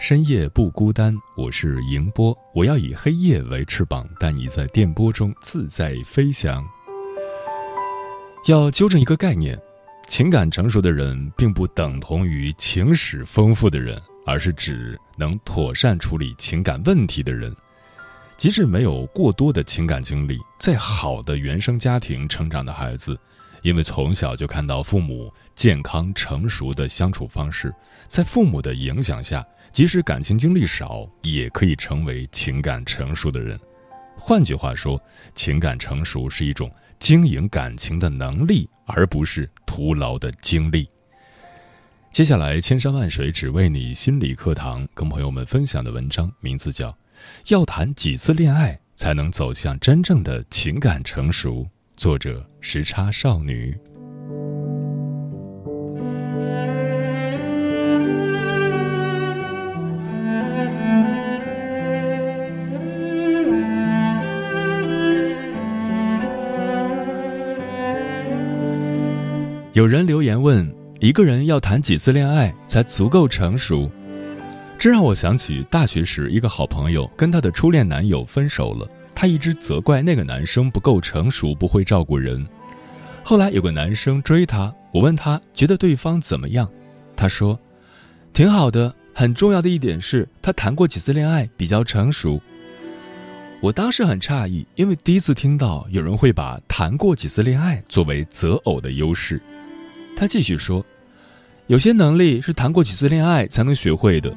深夜不孤单。我是迎波，我要以黑夜为翅膀，带你在电波中自在飞翔。要纠正一个概念，情感成熟的人并不等同于情史丰富的人，而是指能妥善处理情感问题的人。即使没有过多的情感经历，再好的原生家庭成长的孩子，因为从小就看到父母健康成熟的相处方式，在父母的影响下，即使感情经历少，也可以成为情感成熟的人。换句话说，情感成熟是一种经营感情的能力，而不是徒劳的经历。接下来，千山万水只为你心理课堂，跟朋友们分享的文章名字叫。要谈几次恋爱才能走向真正的情感成熟？作者时差少女。有人留言问：一个人要谈几次恋爱才足够成熟？这让我想起大学时一个好朋友跟她的初恋男友分手了，她一直责怪那个男生不够成熟，不会照顾人。后来有个男生追她，我问她觉得对方怎么样，她说挺好的，很重要的一点是他谈过几次恋爱，比较成熟。我当时很诧异，因为第一次听到有人会把谈过几次恋爱作为择偶的优势。他继续说，有些能力是谈过几次恋爱才能学会的。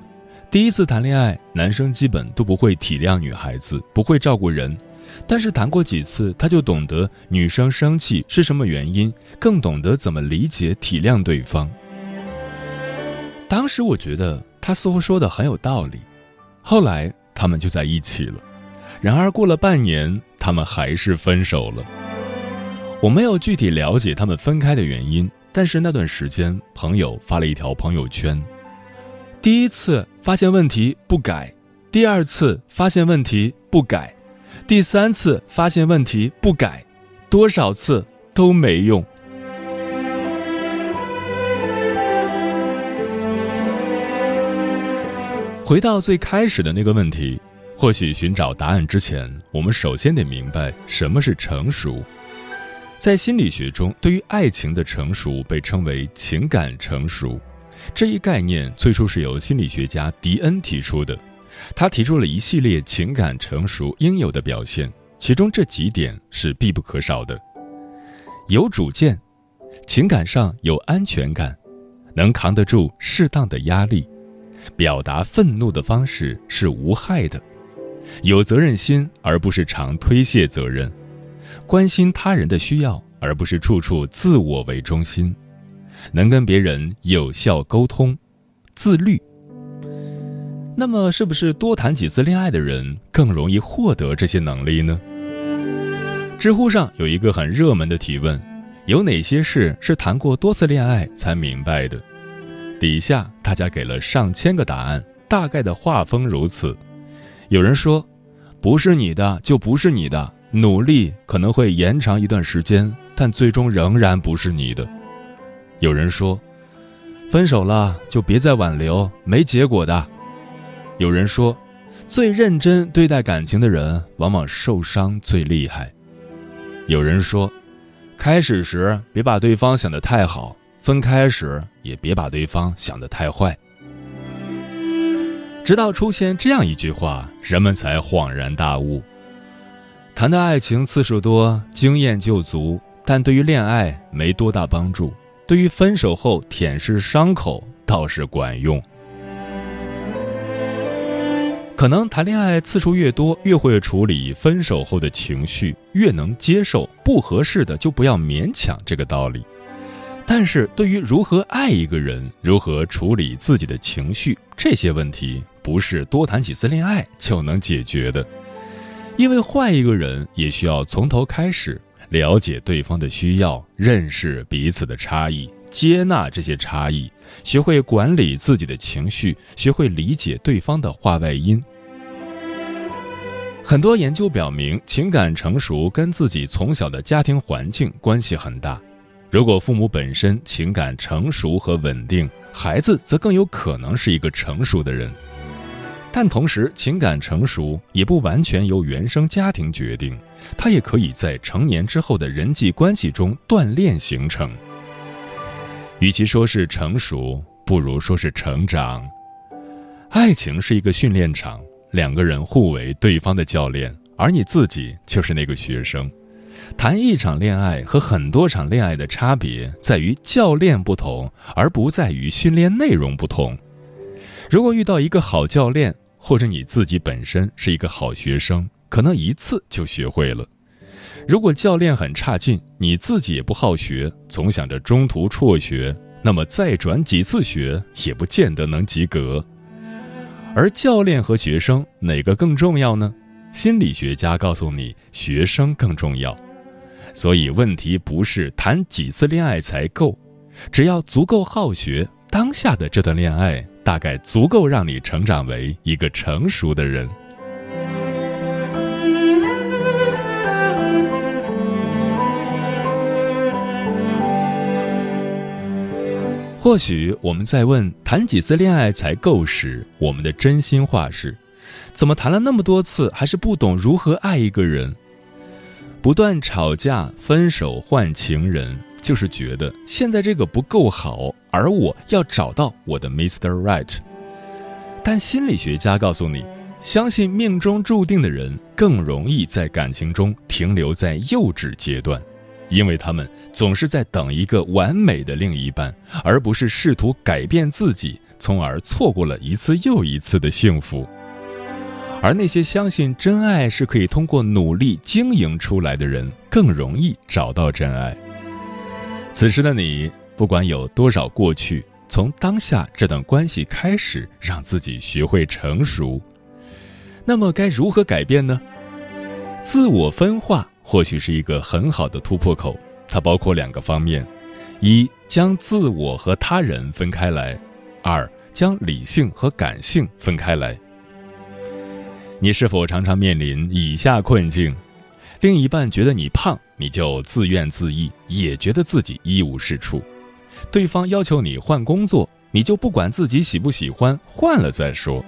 第一次谈恋爱，男生基本都不会体谅女孩子，不会照顾人。但是谈过几次，他就懂得女生生气是什么原因，更懂得怎么理解体谅对方。当时我觉得他似乎说的很有道理。后来他们就在一起了，然而过了半年，他们还是分手了。我没有具体了解他们分开的原因，但是那段时间，朋友发了一条朋友圈。第一次发现问题不改，第二次发现问题不改，第三次发现问题不改，多少次都没用。回到最开始的那个问题，或许寻找答案之前，我们首先得明白什么是成熟。在心理学中，对于爱情的成熟被称为情感成熟。这一概念最初是由心理学家迪恩提出的，他提出了一系列情感成熟应有的表现，其中这几点是必不可少的：有主见，情感上有安全感，能扛得住适当的压力，表达愤怒的方式是无害的，有责任心而不是常推卸责任，关心他人的需要而不是处处自我为中心。能跟别人有效沟通，自律。那么，是不是多谈几次恋爱的人更容易获得这些能力呢？知乎上有一个很热门的提问：有哪些事是谈过多次恋爱才明白的？底下大家给了上千个答案，大概的画风如此：有人说，不是你的就不是你的，努力可能会延长一段时间，但最终仍然不是你的。有人说，分手了就别再挽留，没结果的。有人说，最认真对待感情的人，往往受伤最厉害。有人说，开始时别把对方想得太好，分开时也别把对方想得太坏。直到出现这样一句话，人们才恍然大悟：谈的爱情次数多，经验就足，但对于恋爱没多大帮助；对于分手后舔舐伤口倒是管用。可能谈恋爱次数越多，越会处理分手后的情绪，越能接受不合适的就不要勉强这个道理。但是对于如何爱一个人，如何处理自己的情绪，这些问题不是多谈几次恋爱就能解决的。因为换一个人也需要从头开始，了解对方的需要，认识彼此的差异，接纳这些差异，学会管理自己的情绪，学会理解对方的话外音。很多研究表明，情感成熟跟自己从小的家庭环境关系很大。如果父母本身情感成熟和稳定，孩子则更有可能是一个成熟的人。但同时，情感成熟也不完全由原生家庭决定，它也可以在成年之后的人际关系中锻炼形成。与其说是成熟，不如说是成长。爱情是一个训练场，两个人互为对方的教练，而你自己就是那个学生。谈一场恋爱和很多场恋爱的差别在于教练不同，而不在于训练内容不同。如果遇到一个好教练，或者你自己本身是一个好学生，可能一次就学会了；如果教练很差劲，你自己也不好学，总想着中途辍学，那么再转几次学也不见得能及格。而教练和学生哪个更重要呢？心理学家告诉你，学生更重要。所以问题不是谈几次恋爱才够，只要足够好学，当下的这段恋爱大概足够让你成长为一个成熟的人。或许我们在问谈几次恋爱才够时，我们的真心话是：怎么谈了那么多次，还是不懂如何爱一个人？不断吵架、分手、换情人，就是觉得现在这个不够好，而我要找到我的 Mr. Right。但心理学家告诉你，相信命中注定的人更容易在感情中停留在幼稚阶段，因为他们总是在等一个完美的另一半，而不是试图改变自己，从而错过了一次又一次的幸福。而那些相信真爱是可以通过努力经营出来的人，更容易找到真爱。此时的你，不管有多少过去，从当下这段关系开始，让自己学会成熟。那么该如何改变呢？自我分化或许是一个很好的突破口，它包括两个方面：一将自我和他人分开来；二将理性和感性分开来。你是否常常面临以下困境：另一半觉得你胖，你就自怨自艾，也觉得自己一无是处；对方要求你换工作，你就不管自己喜不喜欢，换了再说；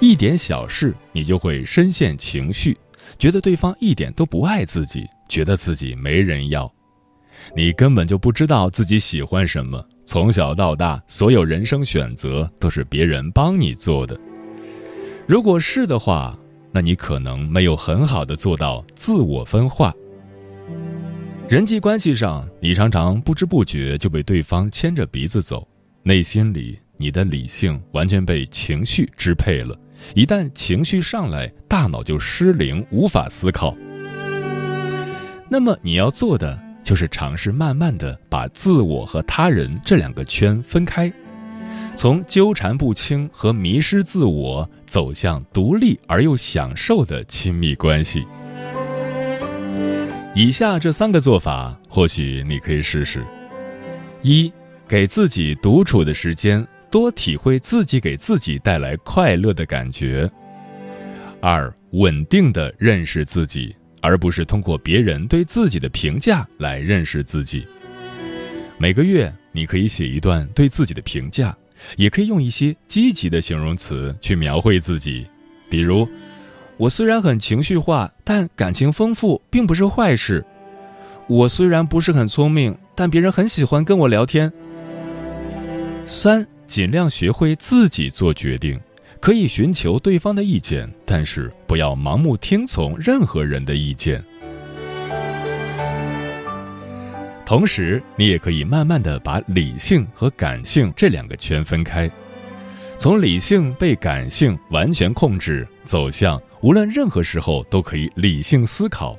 一点小事你就会深陷情绪，觉得对方一点都不爱自己，觉得自己没人要。你根本就不知道自己喜欢什么，从小到大，所有人生选择都是别人帮你做的。如果是的话，那你可能没有很好的做到自我分化。人际关系上，你常常不知不觉就被对方牵着鼻子走，内心里你的理性完全被情绪支配了。一旦情绪上来，大脑就失灵，无法思考。那么你要做的就是尝试慢慢的把自我和他人这两个圈分开。从纠缠不清和迷失自我走向独立而又享受的亲密关系。以下这三个做法，或许你可以试试：一，给自己独处的时间，多体会自己给自己带来快乐的感觉；二，稳定的认识自己，而不是通过别人对自己的评价来认识自己。每个月，你可以写一段对自己的评价。也可以用一些积极的形容词去描绘自己，比如：我虽然很情绪化，但感情丰富并不是坏事；我虽然不是很聪明，但别人很喜欢跟我聊天。三，尽量学会自己做决定，可以寻求对方的意见，但是不要盲目听从任何人的意见。同时，你也可以慢慢的把理性和感性这两个圈分开，从理性被感性完全控制，走向无论任何时候都可以理性思考。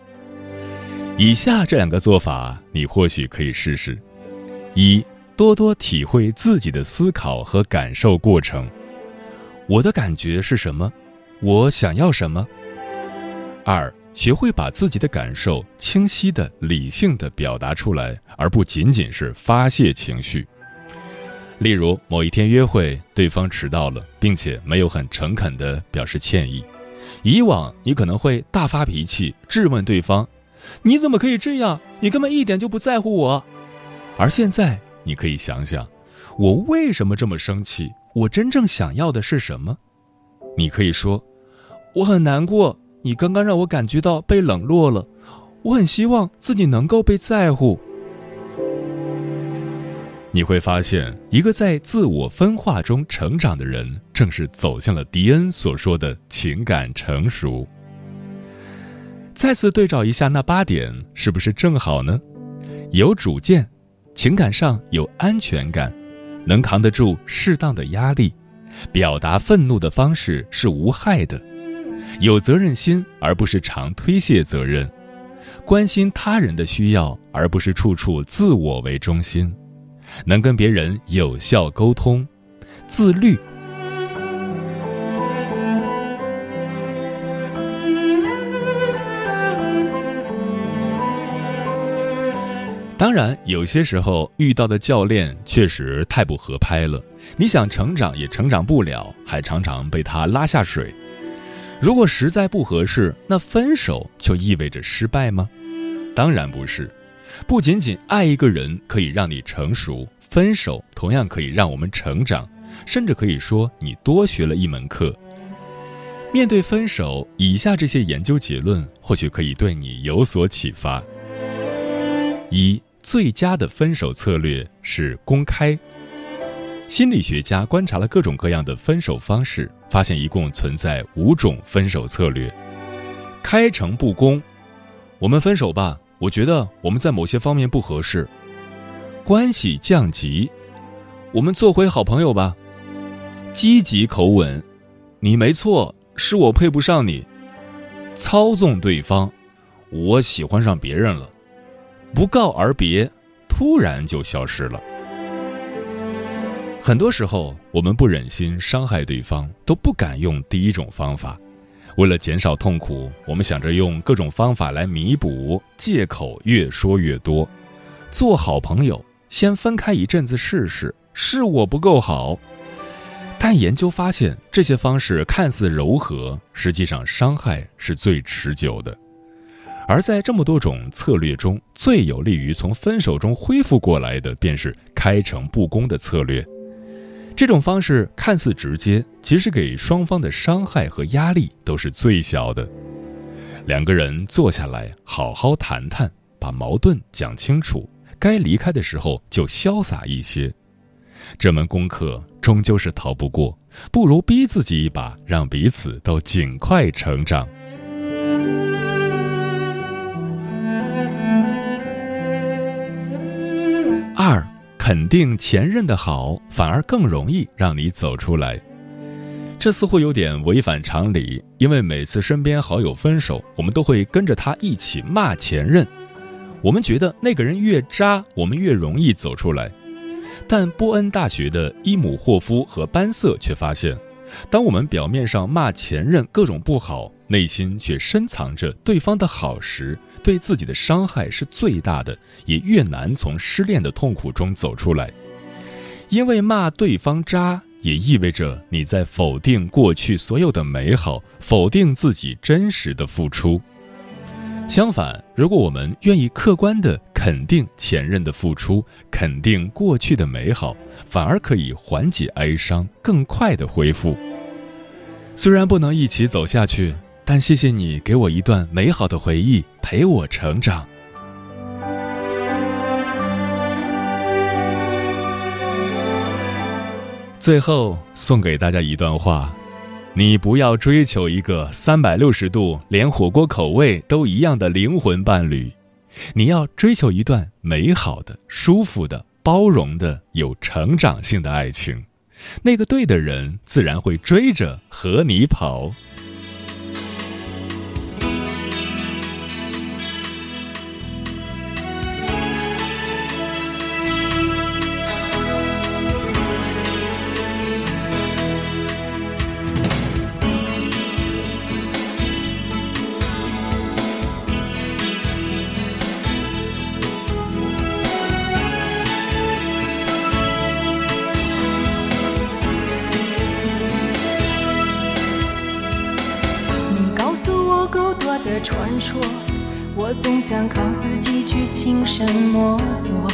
以下这两个做法，你或许可以试试：一、多多体会自己的思考和感受过程，我的感觉是什么？我想要什么？二。学会把自己的感受清晰的、理性的表达出来，而不仅仅是发泄情绪。例如，某一天约会，对方迟到了，并且没有很诚恳的表示歉意。以往你可能会大发脾气，质问对方：“你怎么可以这样？你根本一点就不在乎我。”而现在，你可以想想，我为什么这么生气？我真正想要的是什么？你可以说：“我很难过。”你刚刚让我感觉到被冷落了，我很希望自己能够被在乎。你会发现，一个在自我分化中成长的人，正是走向了迪恩所说的情感成熟。再次对照一下那八点，是不是正好呢？有主见，情感上有安全感，能扛得住适当的压力，表达愤怒的方式是无害的。有责任心，而不是常推卸责任；关心他人的需要，而不是处处自我为中心；能跟别人有效沟通，自律。当然，有些时候遇到的教练确实太不合拍了，你想成长也成长不了，还常常被他拉下水。如果实在不合适，那分手就意味着失败吗？当然不是。不仅仅爱一个人可以让你成熟，分手同样可以让我们成长，甚至可以说你多学了一门课。面对分手，以下这些研究结论或许可以对你有所启发：一、最佳的分手策略是公开。心理学家观察了各种各样的分手方式，发现一共存在五种分手策略。开诚布公，我们分手吧。我觉得我们在某些方面不合适。关系降级，我们做回好朋友吧。积极口吻，你没错，是我配不上你。操纵对方，我喜欢上别人了。不告而别，突然就消失了。很多时候，我们不忍心伤害对方，都不敢用第一种方法。为了减少痛苦，我们想着用各种方法来弥补，借口越说越多。做好朋友，先分开一阵子试试，是我不够好。但研究发现，这些方式看似柔和，实际上伤害是最持久的。而在这么多种策略中，最有利于从分手中恢复过来的，便是开诚布公的策略。这种方式看似直接，其实给双方的伤害和压力都是最小的。两个人坐下来好好谈谈，把矛盾讲清楚，该离开的时候就潇洒一些。这门功课终究是逃不过，不如逼自己一把，让彼此都尽快成长。二。肯定前任的好，反而更容易让你走出来。这似乎有点违反常理，因为每次身边好友分手，我们都会跟着他一起骂前任。我们觉得那个人越渣，我们越容易走出来。但波恩大学的伊姆霍夫和班瑟却发现，当我们表面上骂前任各种不好，内心却深藏着对方的好时。对自己的伤害是最大的，也越难从失恋的痛苦中走出来。因为骂对方渣，也意味着你在否定过去所有的美好，否定自己真实的付出。相反，如果我们愿意客观的肯定前任的付出，肯定过去的美好，反而可以缓解哀伤，更快的恢复。虽然不能一起走下去。但谢谢你给我一段美好的回忆，陪我成长。最后送给大家一段话：你不要追求一个三百六十度连火锅口味都一样的灵魂伴侣，你要追求一段美好的、舒服的、包容的、有成长性的爱情。那个对的人，自然会追着和你跑。说我总想靠自己去亲身摸索，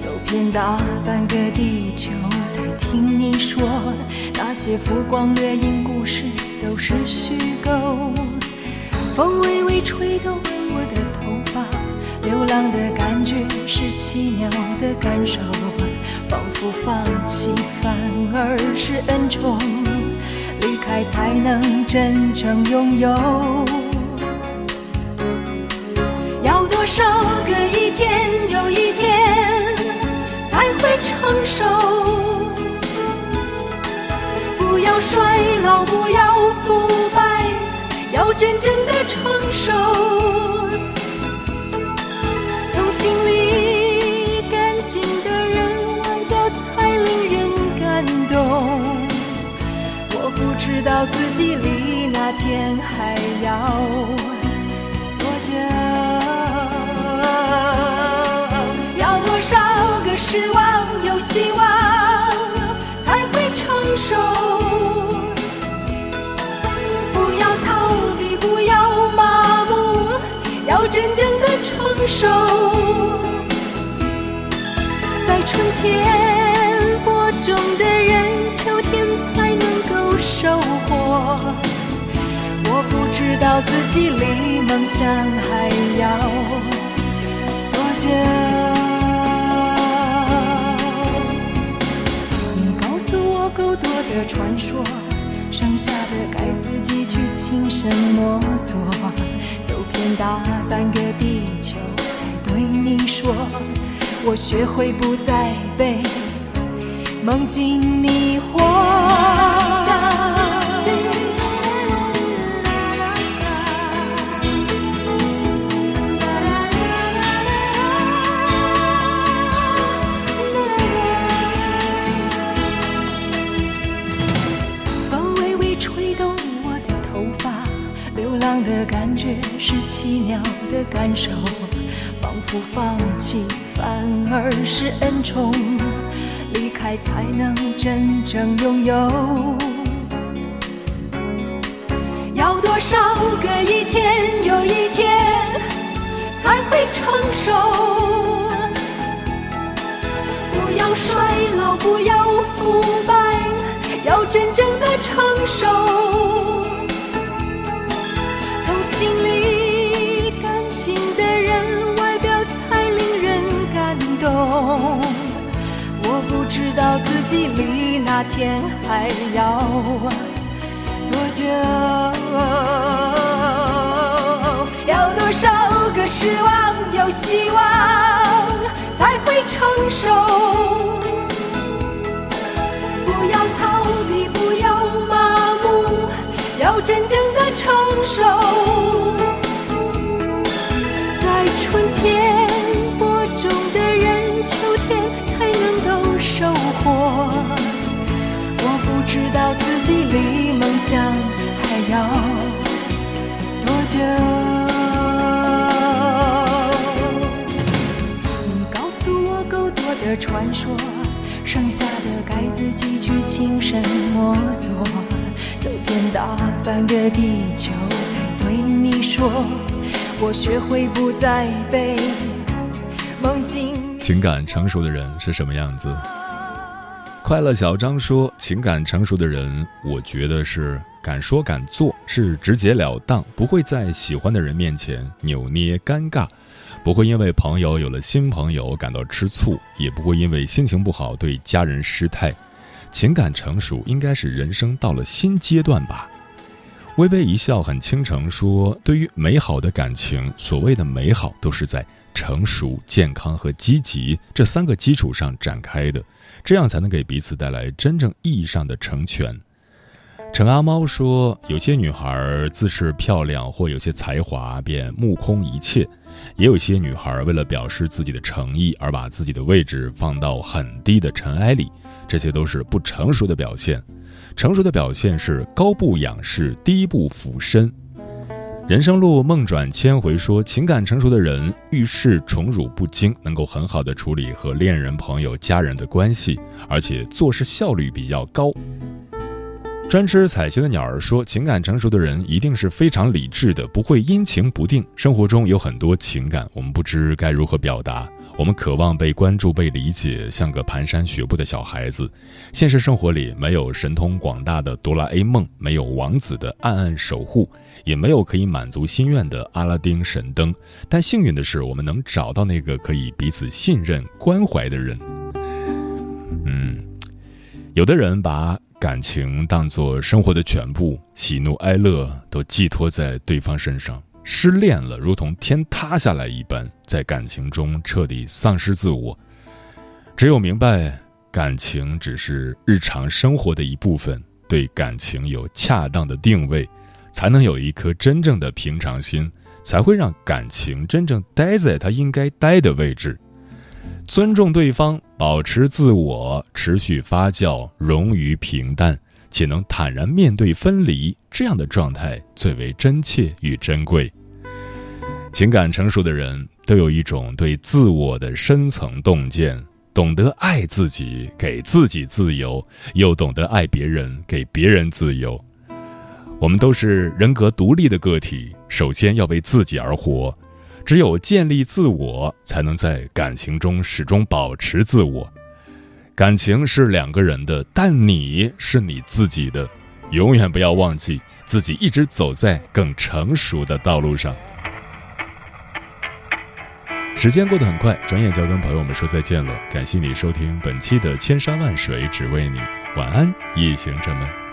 走遍大半个地球才听你说，那些浮光掠影故事都是虚构。风微微吹动我的头发，流浪的感觉是奇妙的感受，仿佛放弃反而是恩宠，离开才能真正拥有。少个一天又一天才会成熟？不要衰老，不要腐败，要真正的成熟。成熟。在春天播种的人，秋天才能够收获。我不知道自己离梦想还要多久。你告诉我够多的传说，剩下的该自己去亲身摸索。走遍大半个地球，在对你说，我学会不再被梦境迷惑。感觉是奇妙的感受，仿佛放弃反而是恩宠，离开才能真正拥有。要多少个一天又一天才会成熟？不要衰老，不要腐败，要真正的成熟。道自己离那天还要多久？要多少个失望有希望才会成熟？不要逃避，不要麻木，要真正的成熟。在春天。传说，剩下的该自己去亲身摸索。走遍大半个地球，才对你说，我学会不再被梦境。情感成熟的人是什么样子？快乐小张说：“情感成熟的人，我觉得是敢说敢做，是直截了当，不会在喜欢的人面前扭捏尴尬，不会因为朋友有了新朋友感到吃醋，也不会因为心情不好对家人失态。情感成熟应该是人生到了新阶段吧。微微一笑很倾城说：“对于美好的感情，所谓的美好都是在成熟、健康和积极这三个基础上展开的，这样才能给彼此带来真正意义上的成全。”陈阿猫说：“有些女孩自恃漂亮或有些才华，便目空一切；也有些女孩为了表示自己的诚意，而把自己的位置放到很低的尘埃里，这些都是不成熟的表现。”成熟的表现是高步仰视，低步俯身。人生路梦转千回说，情感成熟的人遇事宠辱不惊，能够很好的处理和恋人、朋友、家人的关系，而且做事效率比较高。专吃彩旗的鸟儿说，情感成熟的人一定是非常理智的，不会阴晴不定。生活中有很多情感，我们不知该如何表达。我们渴望被关注、被理解，像个蹒跚学步的小孩子。现实生活里没有神通广大的哆啦 A 梦，没有王子的暗暗守护，也没有可以满足心愿的阿拉丁神灯。但幸运的是，我们能找到那个可以彼此信任、关怀的人。嗯，有的人把感情当作生活的全部，喜怒哀乐都寄托在对方身上。失恋了，如同天塌下来一般，在感情中彻底丧失自我。只有明白感情只是日常生活的一部分，对感情有恰当的定位，才能有一颗真正的平常心，才会让感情真正待在它应该待的位置。尊重对方，保持自我，持续发酵，融于平淡。且能坦然面对分离，这样的状态最为真切与珍贵。情感成熟的人都有一种对自我的深层洞见，懂得爱自己，给自己自由，又懂得爱别人，给别人自由。我们都是人格独立的个体，首先要为自己而活。只有建立自我，才能在感情中始终保持自我。感情是两个人的，但你是你自己的，永远不要忘记自己一直走在更成熟的道路上。时间过得很快，转眼就要跟朋友们说再见了。感谢你收听本期的《千山万水只为你》，晚安，夜行者们。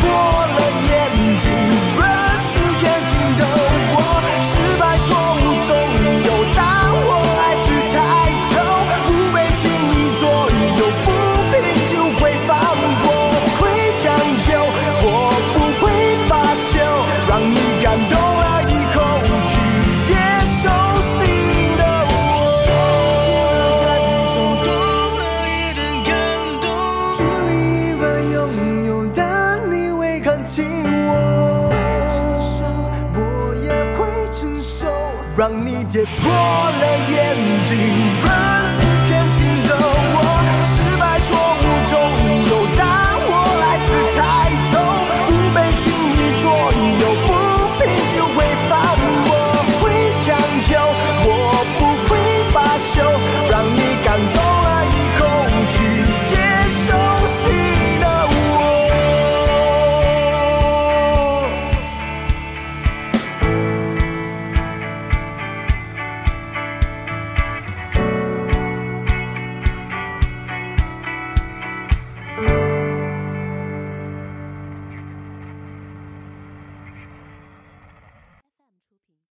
borderline. 亲我，我也会承受，让你跌破了眼镜，而似天晴的我，失败错误中。